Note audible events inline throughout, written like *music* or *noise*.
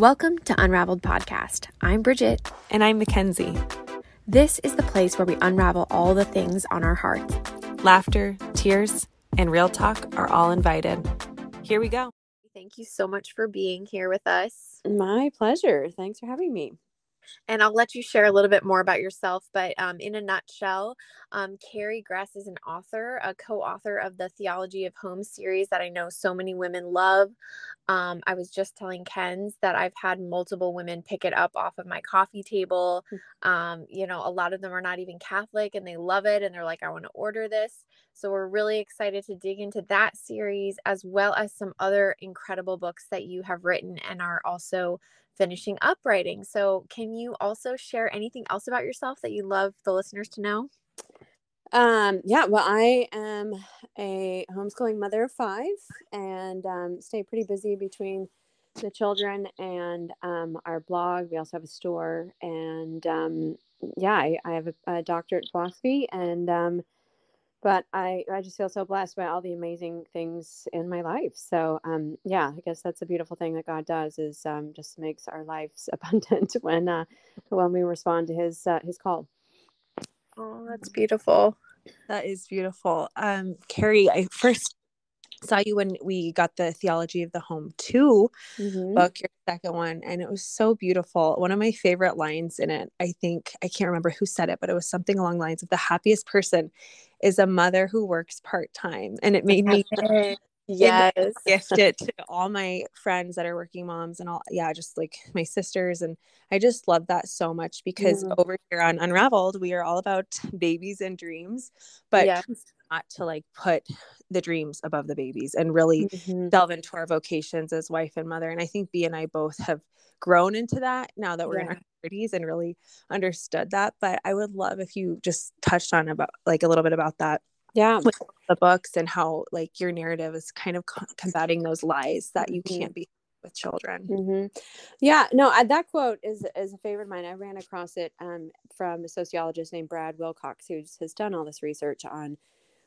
Welcome to Unraveled Podcast. I'm Bridget. And I'm Mackenzie. This is the place where we unravel all the things on our hearts. Laughter, tears, and real talk are all invited. Here we go. Thank you so much for being here with us. My pleasure. Thanks for having me and I'll let you share a little bit more about yourself. But um, in a nutshell, um, Carrie Gress is an author, a co author of the Theology of Home series that I know so many women love. Um, I was just telling Kenz that I've had multiple women pick it up off of my coffee table. Hmm. Um, you know, a lot of them are not even Catholic and they love it and they're like, I want to order this. So we're really excited to dig into that series as well as some other incredible books that you have written and are also finishing up writing. So, can you also share anything else about yourself that you love the listeners to know? Um, yeah, well, I am a homeschooling mother of five and um, stay pretty busy between the children and um, our blog. We also have a store, and um, yeah, I, I have a, a, doctorate philosophy, and um, but I, I just feel so blessed by all the amazing things in my life. So, um, yeah, I guess that's a beautiful thing that God does is um, just makes our lives *laughs* abundant when uh, when we respond to His uh, His call. Oh, that's beautiful. That is beautiful. Um, Carrie, I first saw you when we got the theology of the home 2 mm-hmm. book your second one and it was so beautiful one of my favorite lines in it i think i can't remember who said it but it was something along the lines of the happiest person is a mother who works part-time and it made me yes gift it to all my friends that are working moms and all yeah just like my sisters and i just love that so much because mm. over here on unraveled we are all about babies and dreams but yes. Not to like put the dreams above the babies and really mm-hmm. delve into our vocations as wife and mother and i think b and i both have grown into that now that we're yeah. in our 30s and really understood that but i would love if you just touched on about like a little bit about that yeah with the books and how like your narrative is kind of combating those lies that you mm-hmm. can't be with children mm-hmm. yeah no I, that quote is is a favorite of mine i ran across it um, from a sociologist named brad wilcox who has done all this research on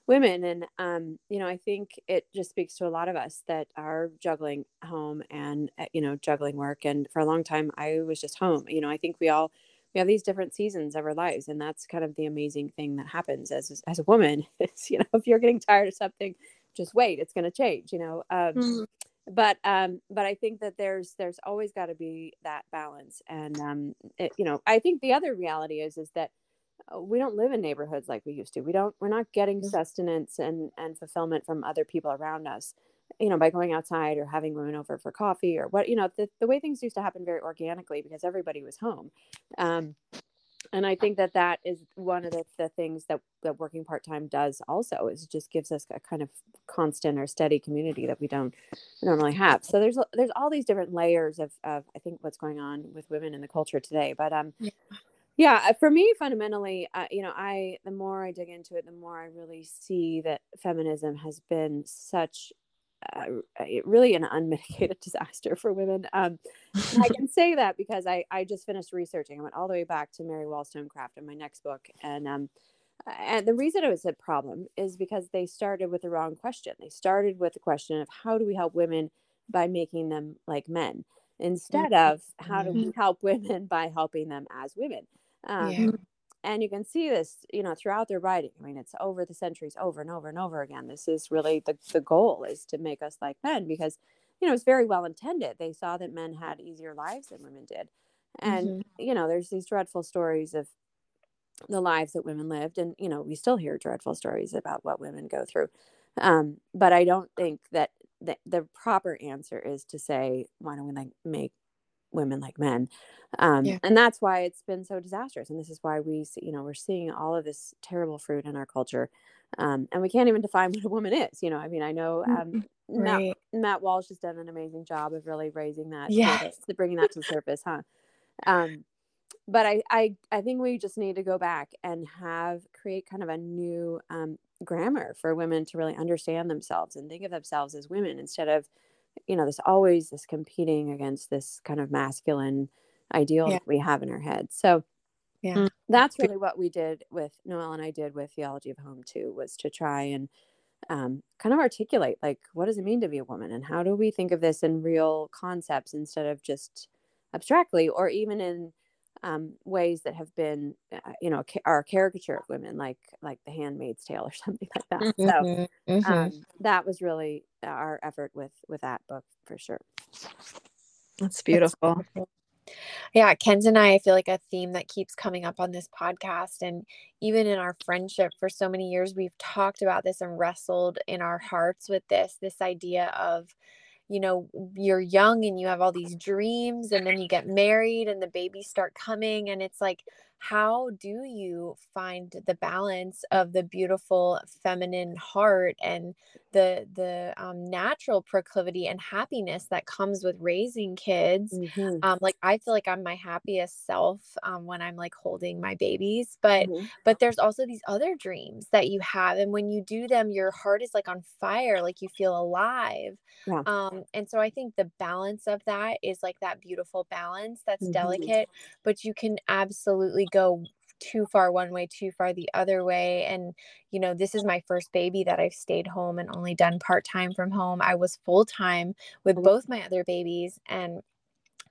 women and um, you know i think it just speaks to a lot of us that are juggling home and uh, you know juggling work and for a long time i was just home you know i think we all we have these different seasons of our lives and that's kind of the amazing thing that happens as as a woman *laughs* is you know if you're getting tired of something just wait it's going to change you know um, mm-hmm. but um but i think that there's there's always got to be that balance and um it, you know i think the other reality is is that we don't live in neighborhoods like we used to. We don't we're not getting sustenance and and fulfillment from other people around us you know by going outside or having women over for coffee or what you know the, the way things used to happen very organically because everybody was home. Um, and i think that that is one of the, the things that that working part-time does also is just gives us a kind of constant or steady community that we don't normally have. So there's there's all these different layers of, of i think what's going on with women in the culture today but um yeah. Yeah, uh, for me, fundamentally, uh, you know, I the more I dig into it, the more I really see that feminism has been such uh, really an unmitigated *laughs* disaster for women. Um, I *laughs* can say that because I, I just finished researching. I went all the way back to Mary Wollstonecraft in my next book. And, um, and the reason it was a problem is because they started with the wrong question. They started with the question of how do we help women by making them like men instead mm-hmm. of how do we mm-hmm. help women by helping them as women. Um, yeah. and you can see this you know throughout their writing. I mean it's over the centuries over and over and over again. This is really the, the goal is to make us like men because you know it's very well intended. They saw that men had easier lives than women did. And mm-hmm. you know there's these dreadful stories of the lives that women lived. And you know we still hear dreadful stories about what women go through. Um, but i don't think that the, the proper answer is to say why don't we like make women like men um, yeah. and that's why it's been so disastrous and this is why we see, you know we're seeing all of this terrible fruit in our culture um, and we can't even define *laughs* what a woman is you know i mean i know um, mm-hmm. right. matt, matt walsh has done an amazing job of really raising that yes. to, bringing that to the surface huh um, but I, I i think we just need to go back and have create kind of a new um, grammar for women to really understand themselves and think of themselves as women instead of you know there's always this competing against this kind of masculine ideal yeah. we have in our head. So yeah. Mm, that's really what we did with noelle and i did with theology of home too was to try and um, kind of articulate like what does it mean to be a woman? And how do we think of this in real concepts instead of just abstractly or even in um, ways that have been uh, you know ca- are caricature of women like like the handmaid's tale or *laughs* something like that. So Mm-hmm, mm-hmm. um, that was really our effort with with that book for sure That's beautiful. Yeah, Kenz and I, I feel like a theme that keeps coming up on this podcast. And even in our friendship for so many years, we've talked about this and wrestled in our hearts with this this idea of, you know, you're young and you have all these dreams, and then you get married and the babies start coming. And it's like, how do you find the balance of the beautiful feminine heart and the the um, natural proclivity and happiness that comes with raising kids Mhm, um like i feel like i'm my happiest self um when i'm like holding my babies but mhm, but there's also these other dreams that you have and when you do them your heart is like on fire like you feel alive Yeah. um and so i think the balance of that is like that beautiful balance that's Mhm. delicate but you can absolutely go too far one way too far the other way and you know this is my first baby that i've stayed home and only done part-time from home i was full-time with Mhm. both my other babies and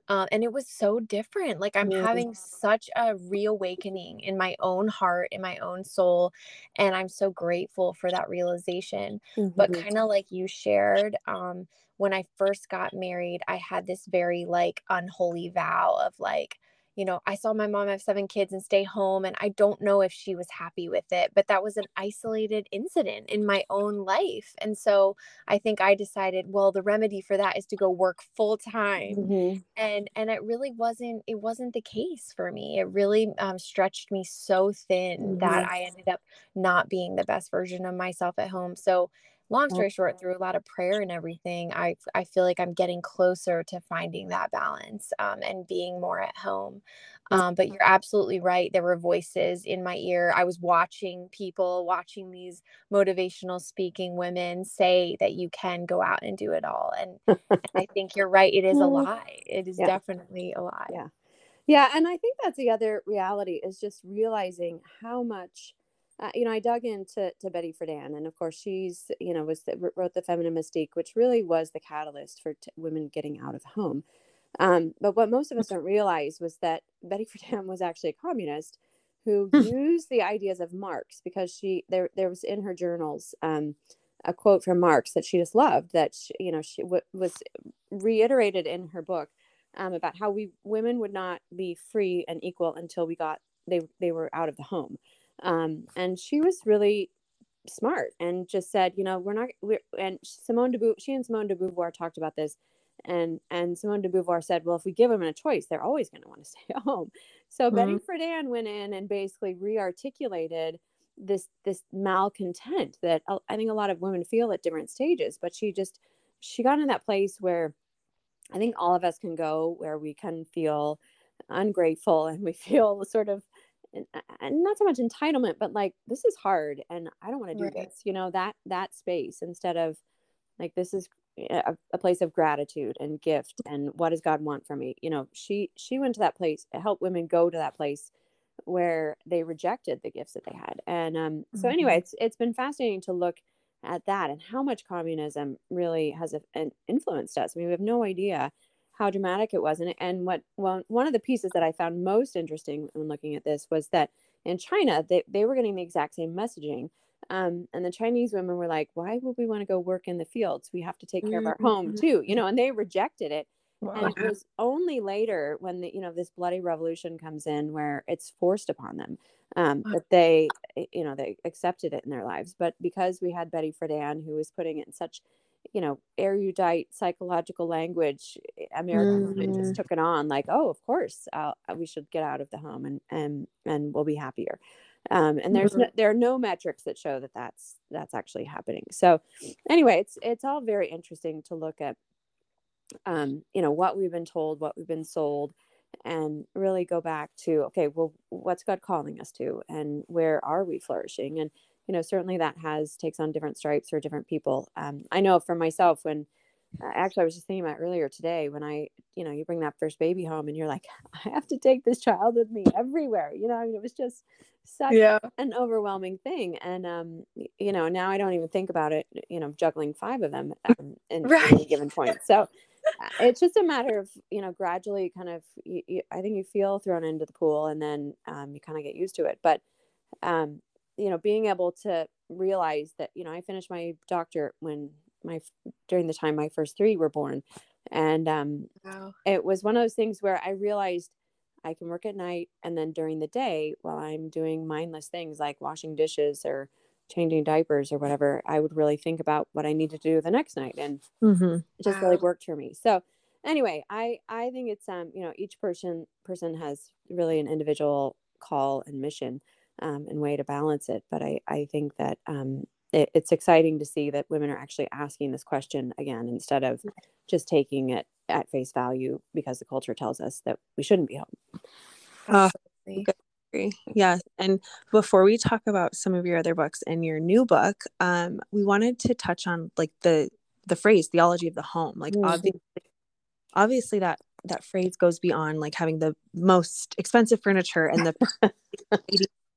uh, and it was so different like i'm Mhm. having such a reawakening in my own heart in my own soul and i'm so grateful for that realization but mhm, kind of like you shared um when i first got married i had this very like unholy vow of like you know i saw my mom have seven kids and stay home and i don't know if she was happy with it but that was an isolated incident in my own life and so i think i decided well the remedy for that is to go work full time mhm, and and it really wasn't it wasn't the case for me it really um, stretched me so thin that Mhm. i ended up not being the best version of myself at home so long story short through a lot of prayer and everything i i feel like i'm getting closer to finding that balance um, and being more at home um, but you're absolutely right there were voices in my ear i was watching people watching these motivational speaking women say that you can go out and do it all and and I *laughs* think you're right. It is a Mm. lie. It is Yeah. definitely a lie. Yeah. Yeah, and I think that's the other reality is just realizing how much. Uh, you know, I dug into to Betty Friedan, and of course, she's you know was the, wrote the Feminine Mystique, which really was the catalyst for t- women getting out of the home. Um, but what most of us don't realize was that Betty *laughs* Friedan was actually a communist who Hmm. used the ideas of Marx because she there there was in her journals um, a quote from Marx that she just loved that she, you know she w- was reiterated in her book um, about how we women would not be free and equal until we got they they were out of the home um, and she was really smart and just said you know we're not we're and simone de Beauvoir, she and simone de beauvoir talked about this and and simone de beauvoir said well if we give women a choice they're always going to want to stay at home. So betty friedan went in and basically re-articulated this this malcontent that uh, i think a lot of women feel at different stages but she just she got in that place where i think all of us can go where we can feel ungrateful and we feel sort of and and not so much entitlement but like this is hard and i don't want to do Right. this you know that that space instead of like this is a, a place of gratitude and gift and what does god want from me you know she she went to that place to help women go to that place where they rejected the gifts that they had and um so anyway Mhm. it's it's been fascinating to look at that and how much communism really has a, an influenced us i mean we have no idea how dramatic it was and, and what one, one of the pieces that i found most interesting when looking at this was that in china they, they were getting the exact same messaging um, and the chinese women were like why would we want to go work in the fields we have to take care of our home Mhm. too you know and they rejected it Wow. and it was only later when the you know this bloody revolution comes in where it's forced upon them um, that they eh, you know they accepted it in their lives but because we had betty friedan who was putting it in such you know erudite psychological language eh, american women just took it on like oh of course uh, we should get out of the home and and and we'll be happier. Um, and there's no, there are no metrics that show that that's that's actually happening. So anyway it's it's all very interesting to look at um, you know what we've been told what we've been sold and really go back to okay well what's god calling us to? And where are we flourishing? And you know certainly that has takes on different stripes for different people um, i know for myself when uh, actually i was just thinking about earlier today when i you know you bring that first baby home and you're like *laughs* i have to take this child with me everywhere you know i mean it was just such Yeah. an overwhelming thing and um you know now i don't even think about it you know juggling five of them um, in, *laughs* at any given point. So it's just a matter of you know gradually kind of you, you, i think you feel thrown into the pool and then um, you kind of get used to it. But um, you know being able to realize that you know i finished my doctorate when my during the time my first three were born and um, wow. it was one of those things where i realized i can work at night and then during the day while i'm doing mindless things like washing dishes or changing diapers or whatever i would really think about what i need to do the next night and mm-hmm. it just wow. really worked for me so anyway i i think it's um you know each person person has really an individual call and mission um, and way to balance it but i i think that um it, it's exciting to see that women are actually asking this question again instead of just taking it at face value because the culture tells us that we shouldn't be home uh, Yes. And before we talk about some of your other books and your new book, um, we wanted to touch on like the the phrase theology of the home. Like mm-hmm. obviously, obviously that that phrase goes beyond like having the most expensive furniture and the *laughs*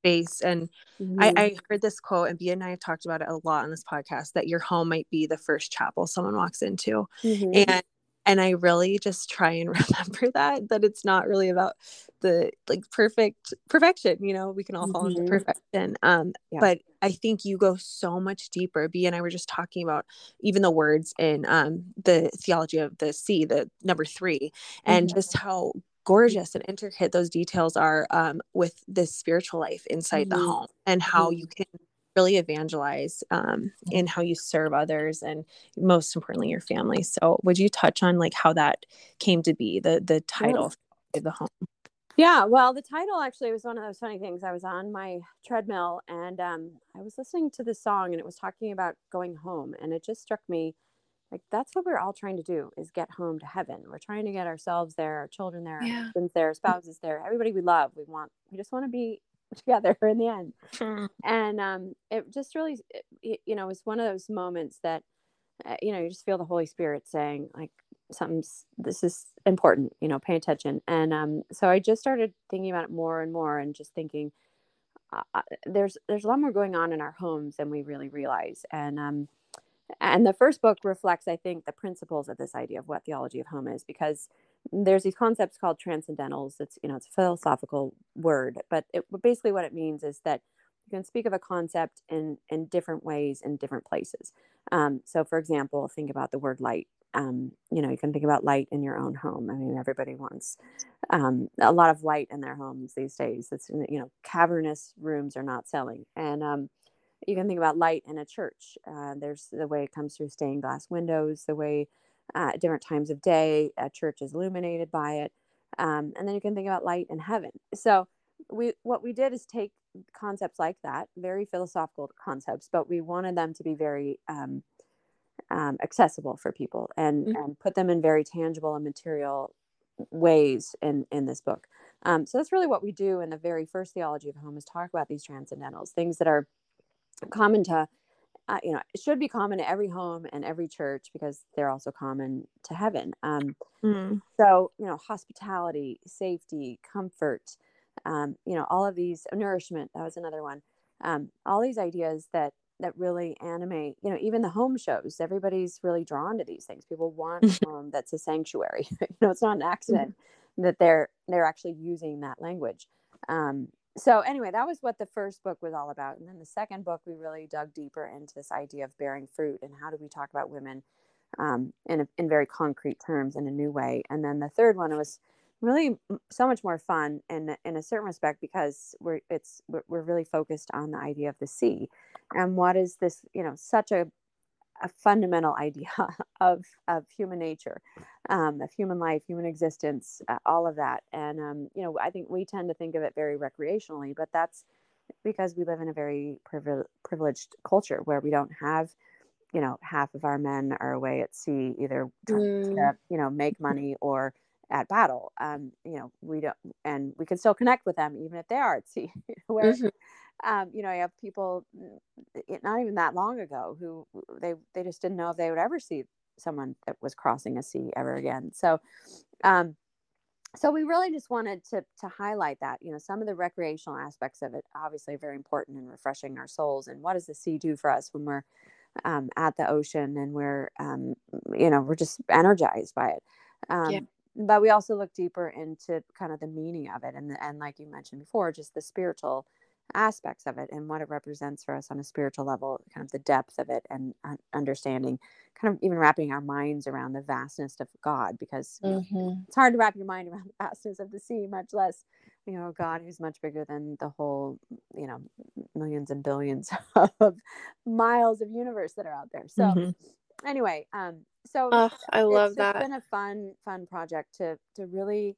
space. And mm-hmm. I, I heard this quote, and Bea and I have talked about it a lot on this podcast that your home might be the first chapel someone walks into. Mm-hmm. And and i really just try and *laughs* remember that that it's not really about the like perfect perfection you know we can all fall mm-hmm. into perfection um yeah. but i think you go so much deeper Bea and i were just talking about even the words in um the theology of the sea the number three and mm-hmm. just how gorgeous and intricate those details are um, with this spiritual life inside mm-hmm. the home and how mm-hmm. you can really evangelize um, in how you serve others and most importantly your family. So would you touch on like how that came to be the the title of the home? Yeah well the title actually was one of those funny things. I was on my treadmill and um, i was listening to this song and it was talking about going home and it just struck me like that's what we're all trying to do is get home to heaven we're trying to get ourselves there our children there yeah. our husbands there spouses there everybody we love we want we just want to be *laughs* together in the end. And um, it just really, it, you know, was one of those moments that, uh, you know, you just feel the Holy Spirit saying, like, something's, this is important, you know, pay attention. And um, so I just started thinking about it more and more and just thinking, uh, uh, there's there's a lot more going on in our homes than we really realize and um and the first book reflects i think the principles of this idea of what theology of home is because there's these concepts called transcendentals. It's you know it's a philosophical word, but it, basically what it means is that you can speak of a concept in in different ways in different places. Um, so, for example, think about the word light. Um, you know, you can think about light in your own home. I mean, everybody wants um, a lot of light in their homes these days. It's you know, cavernous rooms are not selling, and um, you can think about light in a church. Uh, there's the way it comes through stained glass windows, the way uh, at different times of day. A church is illuminated by it, um, and then you can think about light in heaven. So we what we did is take concepts like that, very philosophical concepts, but we wanted them to be very um, um, accessible for people and mm-hmm. and put them in very tangible and material ways in in this book. Um, so that's really what we do in the very first theology of home is talk about these transcendentals, things that are common to uh, you know, it should be common to every home and every church because they're also common to heaven. Um, mm. So, you know, hospitality, safety, comfort, um, you know, all of these nourishment. That was another one. Um, all these ideas that that really animate. You know, even the home shows. Everybody's really drawn to these things. People want a *laughs* home that's a sanctuary. *laughs* you know, it's not an accident mm-hmm. that they're they're actually using that language. Um, so anyway that was what the first book was all about and then the second book we really dug deeper into this idea of bearing fruit and how do we talk about women um, in, a, in very concrete terms in a new way. And then the third one was really so much more fun in, in a certain respect because we're it's we're really focused on the idea of the sea. And what is this you know such a a fundamental idea *laughs* of of human nature, um, of human life, human existence, uh, all of that. And um, you know, I think we tend to think of it very recreationally, but that's because we live in a very privileged culture where we don't have, you know, half of our men are away at sea, either mm. to you know make money or at battle. Um, you know, we don't, and we can still connect with them even if they are at *laughs* sea. where mm-hmm um, you know, you have people not even that long ago who they they just didn't know if they would ever see someone that was crossing a sea ever again. So, um, so we really just wanted to to highlight that you know some of the recreational aspects of it obviously very important in refreshing our souls and what does the sea do for us when we're um, at the ocean and we're um, you know we're just energized by it um, yeah. But we also look deeper into kind of the meaning of it and and like you mentioned before just the spiritual aspects of it and what it represents for us on a spiritual level kind of the depth of it and understanding kind of even wrapping our minds around the vastness of god because mm-hmm. it's hard to wrap your mind around the vastness of the sea much less you know god who's much bigger than the whole you know millions and billions *laughs* of miles of universe that are out there so mm-hmm. Anyway um so oh, i love that. it's been a fun fun project to to really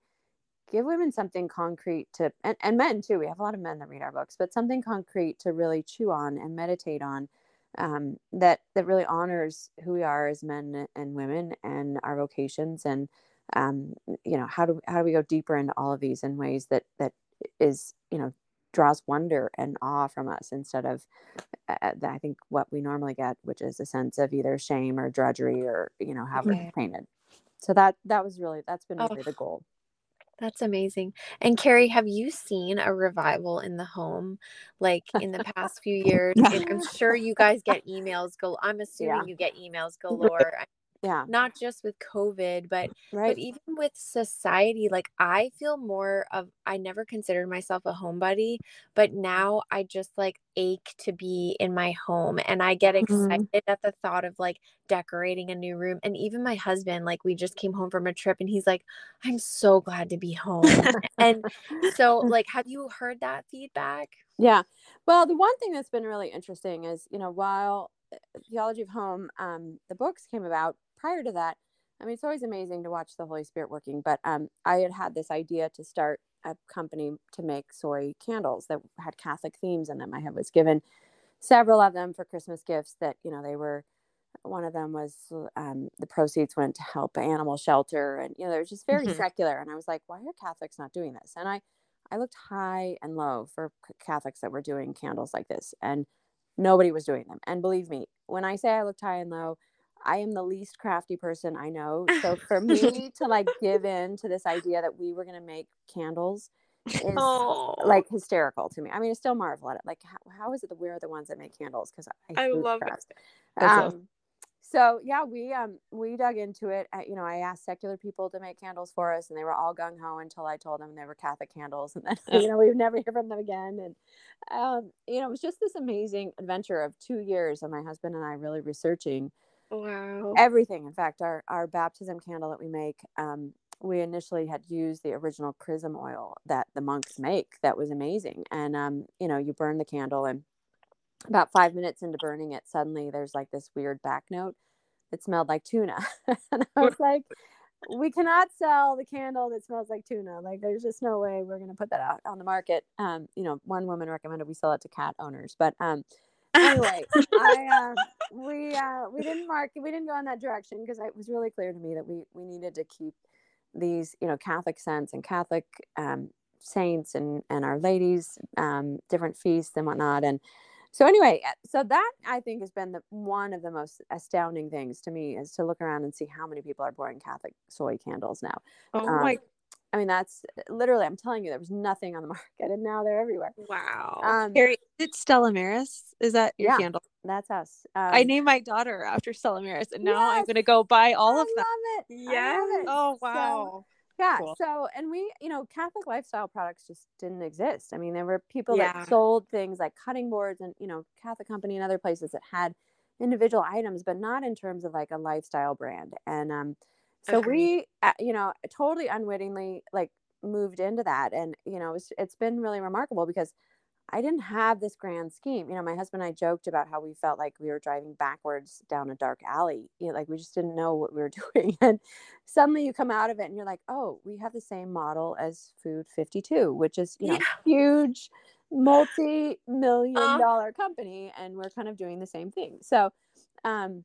give women something concrete to and, and men too we have a lot of men that read our books but something concrete to really chew on and meditate on um, that that really honors who we are as men and women and our vocations and um, you know how do how do we go deeper into all of these in ways that that is you know draws wonder and awe from us instead of uh, uh I think what we normally get, which is a sense of either shame or drudgery or you know how we're painted. So that that was really that's been really oh. the goal. That's amazing. And Carrie, have you seen a revival in the home like in the past few years? And I'm *laughs* sure you guys get emails go I'm assuming yeah. you get emails *laughs* galore yeah not just with covid but right. but even with society like i feel more of i never considered myself a homebody but now i just like ache to be in my home and i get mm-hmm. excited mm-hmm. at the thought of like decorating a new room and even my husband like we just came home from a trip and he's like i'm so glad to be home and so *laughs* like have you heard that feedback yeah well the one thing that's been really interesting is you know while uh, theology of home um, the books came about prior to that, I mean, it's always amazing to watch the Holy Spirit working, but um, I had had this idea to start a company to make soy candles that had Catholic themes in them. I had was given several of them for Christmas gifts that, you know, they were, one of them was um, the proceeds went to help animal shelter. And, you know, they're just very mm-hmm. secular. And I was like, why are Catholics not doing this? And I, I looked high and low for Catholics that were doing candles like this, and nobody was doing them. And believe me, when I say I looked high and low, I am the least crafty person I know. So for *laughs* me to like give in to this idea that we were going to make candles is oh. like hysterical to me. I mean, I still marvel at it. Like, how, how is it that we're the ones that make candles? Because I, I love craft. it. Um, so yeah, we um we dug into it. I, you know, I asked secular people to make candles for us, and they were all gung ho until I told them they were Catholic candles, and then *laughs* you know we would never hear from them again. And um, you know, it was just this amazing adventure of two years of my husband and I really researching Wow. Everything. In fact, our, our baptism candle that we make, um, we initially had used the original chrism oil that the monks make. That was amazing. And, um, you know, you burn the candle, and about five minutes into burning it, suddenly there's like this weird back note that smelled like tuna. *laughs* and I was like, we cannot sell the candle that smells like tuna. Like, there's just no way we're going to put that out on the market. Um, you know, one woman recommended we sell it to cat owners, but, um, anyway, *laughs* I uh, we uh, we didn't mark we didn't go in that direction because it was really clear to me that we we needed to keep these you know Catholic saints and Catholic um, saints and and Our Ladies um, different feasts and whatnot and so anyway uh, so that i think has been the one of the most astounding things to me is to look around and see how many people are pouring catholic soy candles now. Oh um, my I mean, that's literally, I'm telling you, there was nothing on the *laughs* market and now they're everywhere. Wow. Um, Carrie, is it Stella Maris? Is that your yeah, candle? That's us. Um, I named my daughter after Stella Maris and now yes, I'm going to go buy all I of them. Love it. Yeah. Oh, wow. So, yeah. Cool. So, and we, you know, Catholic lifestyle products just didn't exist. I mean, there were people yeah. that sold things like cutting boards and, you know, Catholic Company and other places that had individual items, but not in terms of like a lifestyle brand. And, um, so we, uh, you know, totally unwittingly like moved into that and you know it's, it's been really remarkable because i didn't have this grand scheme. You know my husband and i joked about how we felt like we were driving backwards down a dark alley. You know, like we just didn't know what we were *laughs* doing and suddenly you come out of it and you're like oh we have the same model as food 52 which is you know yeah. huge multi-million uh, dollar company and we're kind of doing the same thing. So um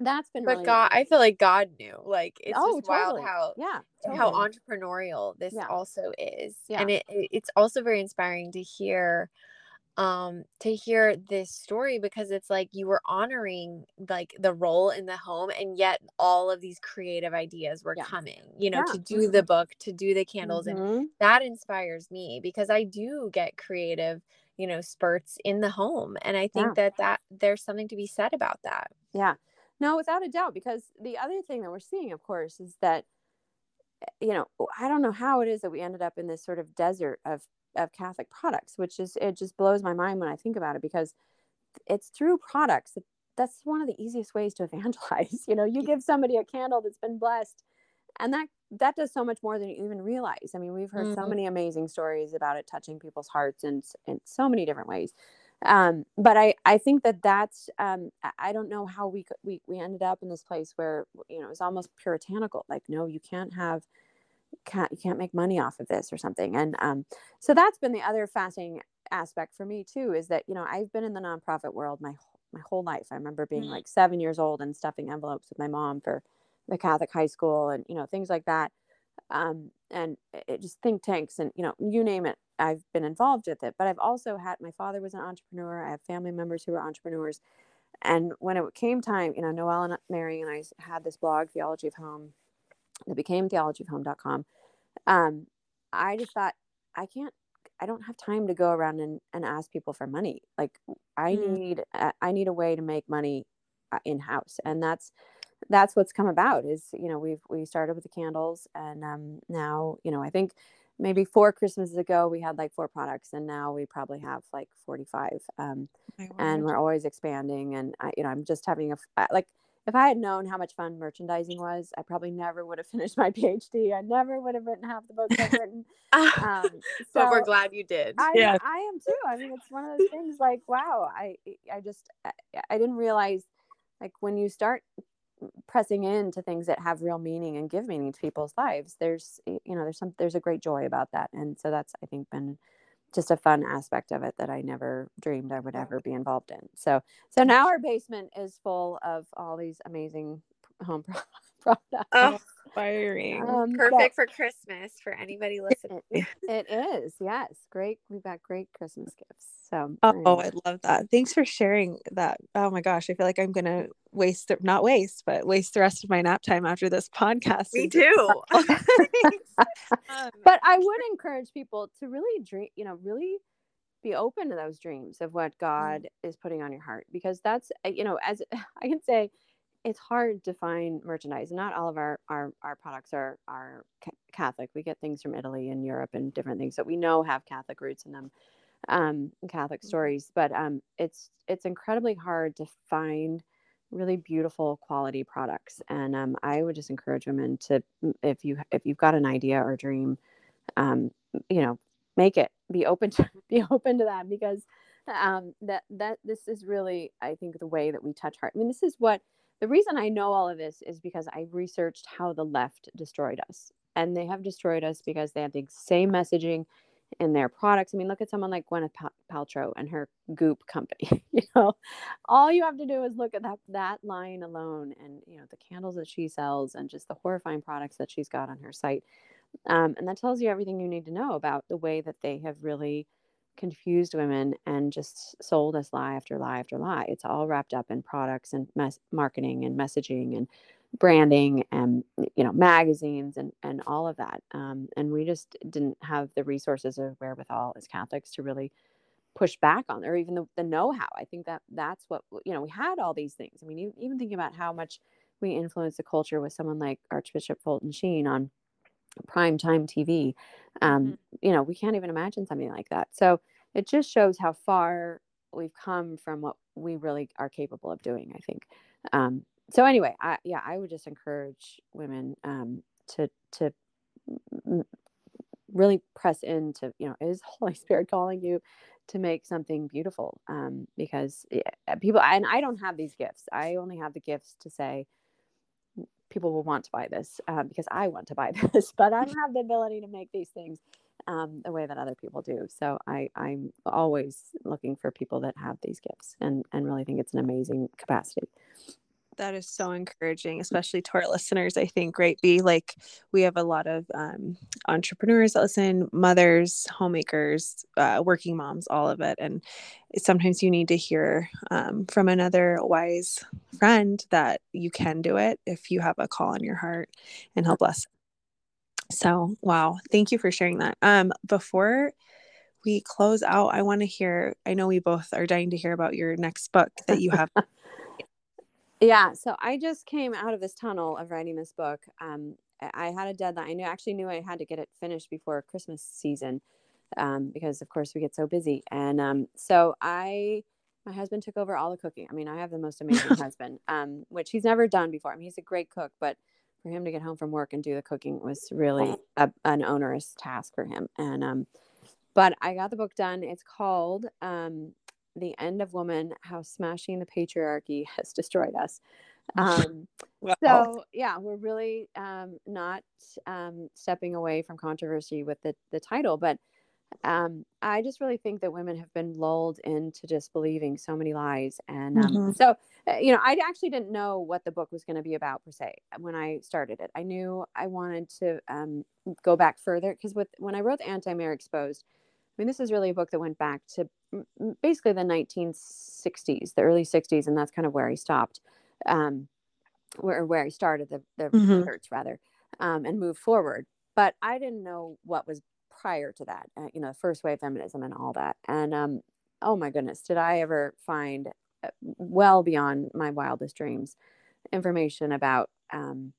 that's been but really god i feel like god knew like it's oh, just totally. wild how yeah totally. how entrepreneurial this yeah. also is yeah. and it, it's also very inspiring to hear um to hear this story because it's like you were honoring like the role in the home and yet all of these creative ideas were yeah. coming you know to do the book to do the candles mm-hmm. and that inspires me because i do get creative you know spurts in the home and i think that that there's something to be said about that Yeah. No, without a doubt. Because the other thing that we're seeing, of course, is that, you know, I don't know how it is that we ended up in this sort of desert of of Catholic products, which is it just blows my mind when I think about it because it's through products that that's one of the easiest ways to *laughs* evangelize. You know, you give somebody a candle that's been blessed, and that that does so much more than you even realize. I mean, we've heard so Mhm. many amazing stories about it touching people's hearts and in so many different ways um but i i think that that's um i don't know how we could we, we ended up in this place where you know it was almost puritanical like no you can't have can't you can't make money off of this or something. And um so that's been the other fascinating aspect for me too is that you know i've been in the nonprofit world my my whole life. I remember being Mhm. like seven years old and stuffing envelopes with my mom for the catholic high school and you know things like that. Um, and it- it just think tanks and you know you name it i've been involved with it but i've also had my father was an entrepreneur i have family members who are entrepreneurs and when it came time you know noelle and mary and I had this blog theology of home that became theologyofhome.com um, i just thought i can't i don't have time to go around and, and ask people for money like i Mm. need uh, i need a way to make money uh, in house and that's that's what's come about is you know we've we started with the candles and um now you know i think maybe four christmases ago we had like four products and now we probably have like 45 um and we're always expanding and I, you know i'm just having a f- I- like if i had known how much fun merchandising was i probably never would have *laughs* finished my phd i never would have written half the books i've *laughs* written um but we're glad you did I, Yeah. I am too. I mean, it's one of those things like, wow, I, I just, I, I didn't realize like when you start pressing into things that have real meaning and give meaning to people's lives, there's, you know, there's some, there's a great joy about that. And so that's, I think, been just a fun aspect of it that I never dreamed I would ever be involved in. So, so now our basement is full of all these amazing home *laughs* pro- products. oh *laughs* Inspiring. Um, but- perfect for christmas for anybody listening It, it is, yes. Great. We've got great Christmas gifts. So, Oh, anyway. I love that. Thanks for sharing that. Oh my gosh, I feel like I'm gonna waste the, not waste, but waste the rest of my nap time after this podcast. me too *laughs* *laughs* but I would encourage people to really dream, you know, really be open to those dreams of what God is putting on your heart because that's, uh, you know, as *sighs* I can say, it's hard to find merchandise. Not all of our our, our products are are Catholic. We get things from Italy and Europe and different things that we know have Catholic roots in them, um, Catholic Mhm. stories. But um, it's it's incredibly hard to find really beautiful quality products. And um, I would just encourage women to, if you if you've got an idea or dream, um, you know, make it. Be open to *laughs* be open to that because um, that that this is really, I think, the way that we touch heart. I mean, this is what the reason I know all of this is because I researched how the left destroyed us, and they have destroyed us because they have the same messaging in their products. I mean, look at someone like Gwyneth Pal- Paltrow and her Goop company. *laughs* you know, all you have to do is look at that that line alone, and you know the candles that she sells, and just the horrifying products that she's got on her site, um, and that tells you everything you need to know about the way that they have really confused women and just sold us lie after lie after lie. It's all wrapped up in products and mes- marketing and messaging and branding and you know magazines and and all of that um, and we just didn't have the resources or wherewithal as catholics to really push back on or even the, the know-how i think that that's what you know we had all these things i mean even, even thinking about how much we influence the culture with someone like archbishop fulton sheen on prime time tv um, Mhm. you know we can't even imagine something like that. So it just shows how far we've come from what we really are capable of doing i think. Um, so anyway i yeah i would just encourage women um, to to really press into you know is *laughs* holy spirit calling you to make something beautiful um, because people and i don't have these gifts. I only have the gifts to say people will want to buy this uh, because i want to buy *laughs* this but i don't have the ability to make these things um, the way that other people do. So i i'm always looking for people that have these gifts and and really think it's an amazing capacity that is so encouraging, especially to our listeners. I think, right? Be like, we have a lot of um, entrepreneurs that listen, mothers, homemakers, uh, working moms, all of it. And sometimes you need to hear um, from another wise friend that you can do it if you have a call on your heart and he'll bless. So, wow. Thank you for sharing that. Um, before we close out, I want to hear, I know we both are dying to hear about your next book that you have. *laughs* yeah. So I just came out of this tunnel of writing this book. Um, I had a deadline. I knew actually knew I had to get it finished before Christmas season um, because, of course, we get so busy. And um, so I, my husband took over all the cooking. I mean, I have the most amazing *laughs* husband, um, which he's never done before. I mean, he's a great cook, but for him to get home from work and do the cooking was really a, an onerous task for him. And um, but I got the book done. It's called um, "The End of Woman: How Smashing the Patriarchy *laughs* Has Destroyed Us." *laughs* Um, so yeah, we're really um, not um, stepping away from controversy with the the title, but um, I just really think that women have been lulled into just believing so many lies. And um, mm-hmm. so, uh, you know, I actually didn't know what the book was going to be about per se when I started it. I knew I wanted to um, go back further because with when I wrote the Anti-Mary Exposed, mean, this is really a book that went back to basically the 1960s, the early 60s, and that's kind of where I stopped, um, where where I started the, the mm-hmm. research rather, um, and moved forward. But I didn't know what was prior to that, uh, you know, first wave feminism and all that. And um, oh my goodness, did I ever find uh, well beyond my wildest dreams information about um,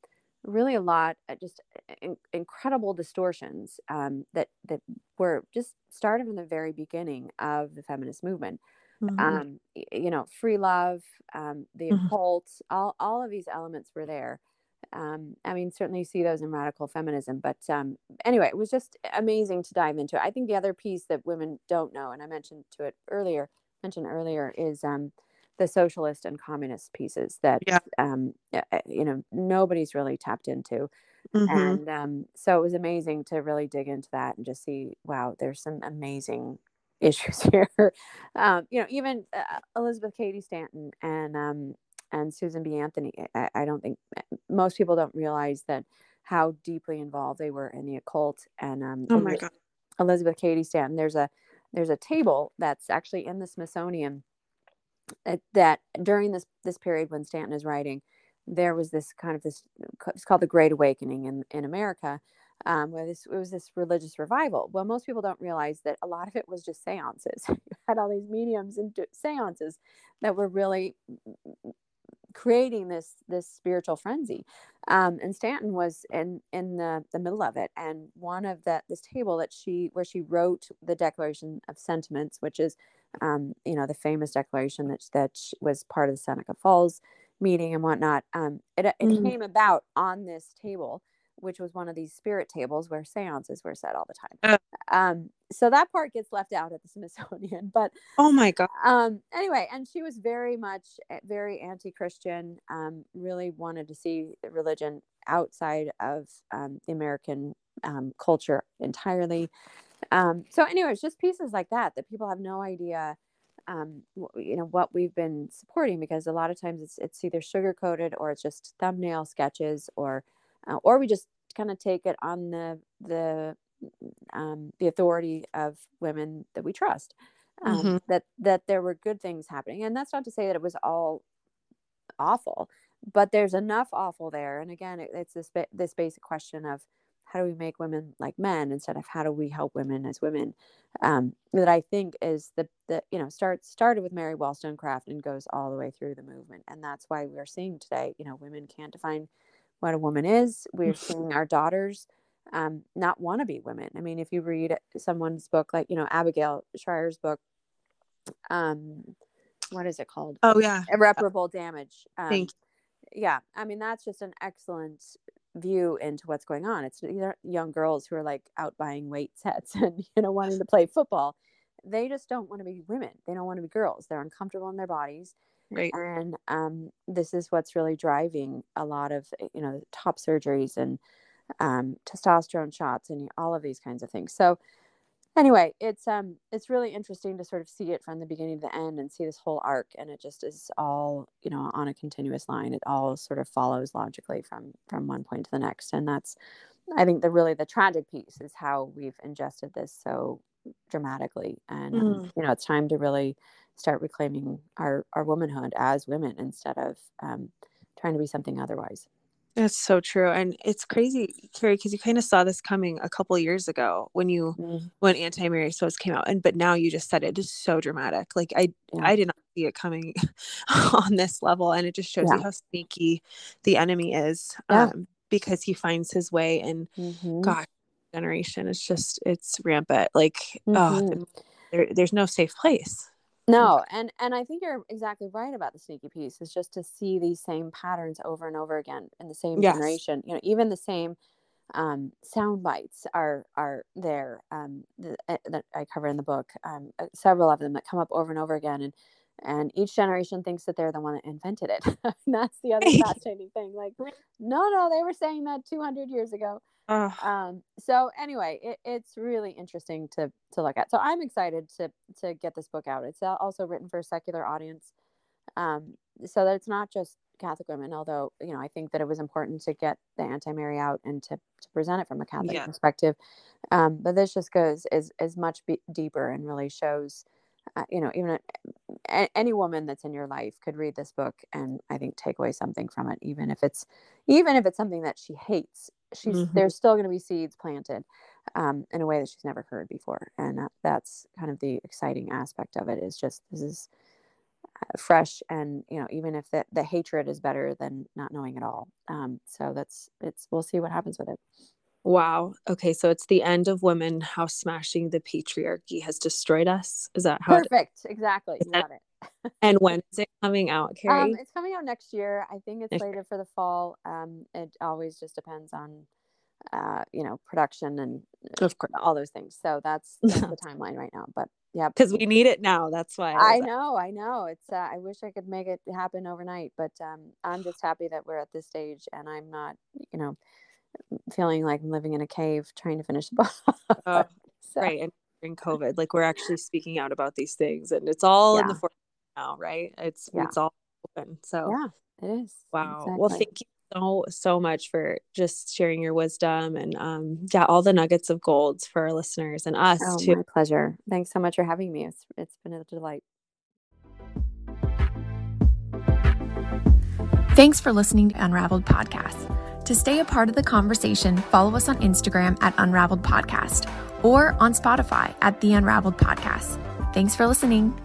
really a lot, uh, just in- incredible distortions um, that that were just started from the very beginning of the feminist movement. Mm-hmm. Um, you know, free love, um, the mm-hmm. occult, all all of these elements were there um, I mean, certainly you see those in radical feminism. But um, anyway, it was just amazing to dive into. I think the other piece that women don't know, and I mentioned to it earlier, mentioned earlier, is um, the socialist and communist pieces that yeah. um, you know nobody's really tapped into. Mm-hmm. And um, so it was amazing to really dig into that and just see, wow, there's some amazing *laughs* issues here. um, you know, even uh, Elizabeth Cady Stanton and um, and Susan B. Anthony. I, I, don't think eh, most people don't realize that how deeply involved they were in the occult. And um, oh my god, Elizabeth Cady Stanton. There's a there's a table that's actually in the Smithsonian eh, that during this this period when Stanton is writing, there was this kind of this it's called the Great Awakening in in America. Um, where this it was this religious revival. Well, most people don't realize that a lot of it was just seances. *laughs* you had all these mediums and seances that were really creating this this spiritual frenzy um, and stanton was in in the, the middle of it and one of that this table that she where she wrote the declaration of sentiments which is um, you know the famous declaration that that was part of the seneca falls meeting and whatnot um, it, it mm-hmm. came about on this table which was one of these spirit tables where seances were said all the time. Uh, um, so that part gets left out at the *laughs* Smithsonian. But oh my god. Um, anyway, and she was very much very anti-Christian. Um, really wanted to see religion outside of um, the American um, culture entirely. Um, so, anyways, just pieces like that that people have no idea. Um, you know what we've been supporting because a lot of times it's it's either sugar coated or it's just thumbnail sketches or uh, or we just kind of take it on the the um, the authority of women that we trust um, mm-hmm. that that there were good things happening. And that's not to say that it was all awful but there's enough awful there. And again it, it's this this basic question of how do we make women like men instead of how do we help women as women um, that i think is the the you know starts started with mary wollstonecraft and goes all the way through the movement. And that's why we're seeing today you know women can't define what a woman is. We're seeing our daughters um, not want to be women. I mean, if you read someone's book, like, you know, Abigail Shrier's book, um, what is it called? Oh, yeah. Irreparable Damage. Um, Thank you. Yeah. I mean, that's just an excellent view into what's going on. It's these young girls who are like out buying weight sets *laughs* and, you know, wanting to play football. They just don't want to be women. They don't want to be girls. They're uncomfortable in their bodies Right. And um, this is what's really driving a lot of, eh, you know, top surgeries and um, testosterone shots and all of these kinds of things. So anyway, it's um it's really interesting to sort of see it from the beginning to the end and see this whole arc and it just is all, you know, on a continuous line. It all sort of follows logically from from one point to the next. And that's I think the really the tragic piece is how we've ingested this so dramatically and mm. um, you know it's time to really start reclaiming our our womanhood as women instead of um, trying to be something otherwise That's so true. And it's crazy, Carrie, because you kind of saw this coming a couple years ago when you mm. when anti-Mary Exposed came out. And but now you just said it is so dramatic. Like I yeah. I did not see it coming *laughs* on this level. And it just shows yeah. you how sneaky the enemy is. Yeah. Um, because he finds his way and mm-hmm. gosh, generation is just it's rampant. Like mm-hmm. oh there, there's no safe place. No, and and I think you're exactly right about the sneaky piece. Is just to see these same patterns over and over again in the same yes. generation. You know, even the same um, sound bites are are there um, eh, that I cover in the book. Um, uh, several of them that come up over and over again, and and each generation thinks that they're the one that invented it. *laughs* that's the other *laughs* fascinating thing. Like, no, no, they were saying that 200 years ago. Uh, um, so anyway, it, it's really interesting to to look at. So I'm excited to to get this book out. It's also written for a secular audience, um, so that it's not just Catholic women. Although you know, I think that it was important to get the anti-Mary out and to to present it from a Catholic yeah. perspective. Um, but this just goes is is much be- deeper and really shows. Uh, you know, even a, any woman that's in your life could read this book and I think take away something from it, even if it's even if it's something that she hates she's mm-hmm. there's still going to be seeds planted um, in a way that she's never heard before and uh, that's kind of the exciting aspect of it is just this is uh, fresh and you know even if the, the hatred is better than not knowing at all um, so that's it's we'll see what happens with it. Wow. Okay so it's the end of women how smashing the patriarchy has destroyed us. Is that how perfect. It, exactly you got it and when is it coming out, um, Carrie? Um, it's coming out next year. I think it's slated for the fall. Um, it always just depends on, uh, you know, production and of course. all those things. So that's, that's the *laughs* timeline right now. But yeah, because we need it now. That's why. I, I know, I know. It's. Uh, I wish I could make it happen overnight, but um, I'm just happy that we're at this stage, and I'm not, you know, feeling like I'm living in a cave trying to finish the book. *laughs* Oh, so. Right, and during COVID, like we're actually speaking out about these things, and it's all yeah. in the now, right? It's yeah. it's all open. So yeah, it is. Wow. Exactly. Well, thank you so so much for just sharing your wisdom and um yeah, all the nuggets of gold for our listeners and us oh, too. My pleasure. Thanks so much for having me. It's it's been a delight. Thanks for listening to Unraveled Podcast. To stay a part of the conversation, follow us on Instagram at Unraveled Podcast or on Spotify at The Unraveled Podcast. Thanks for listening.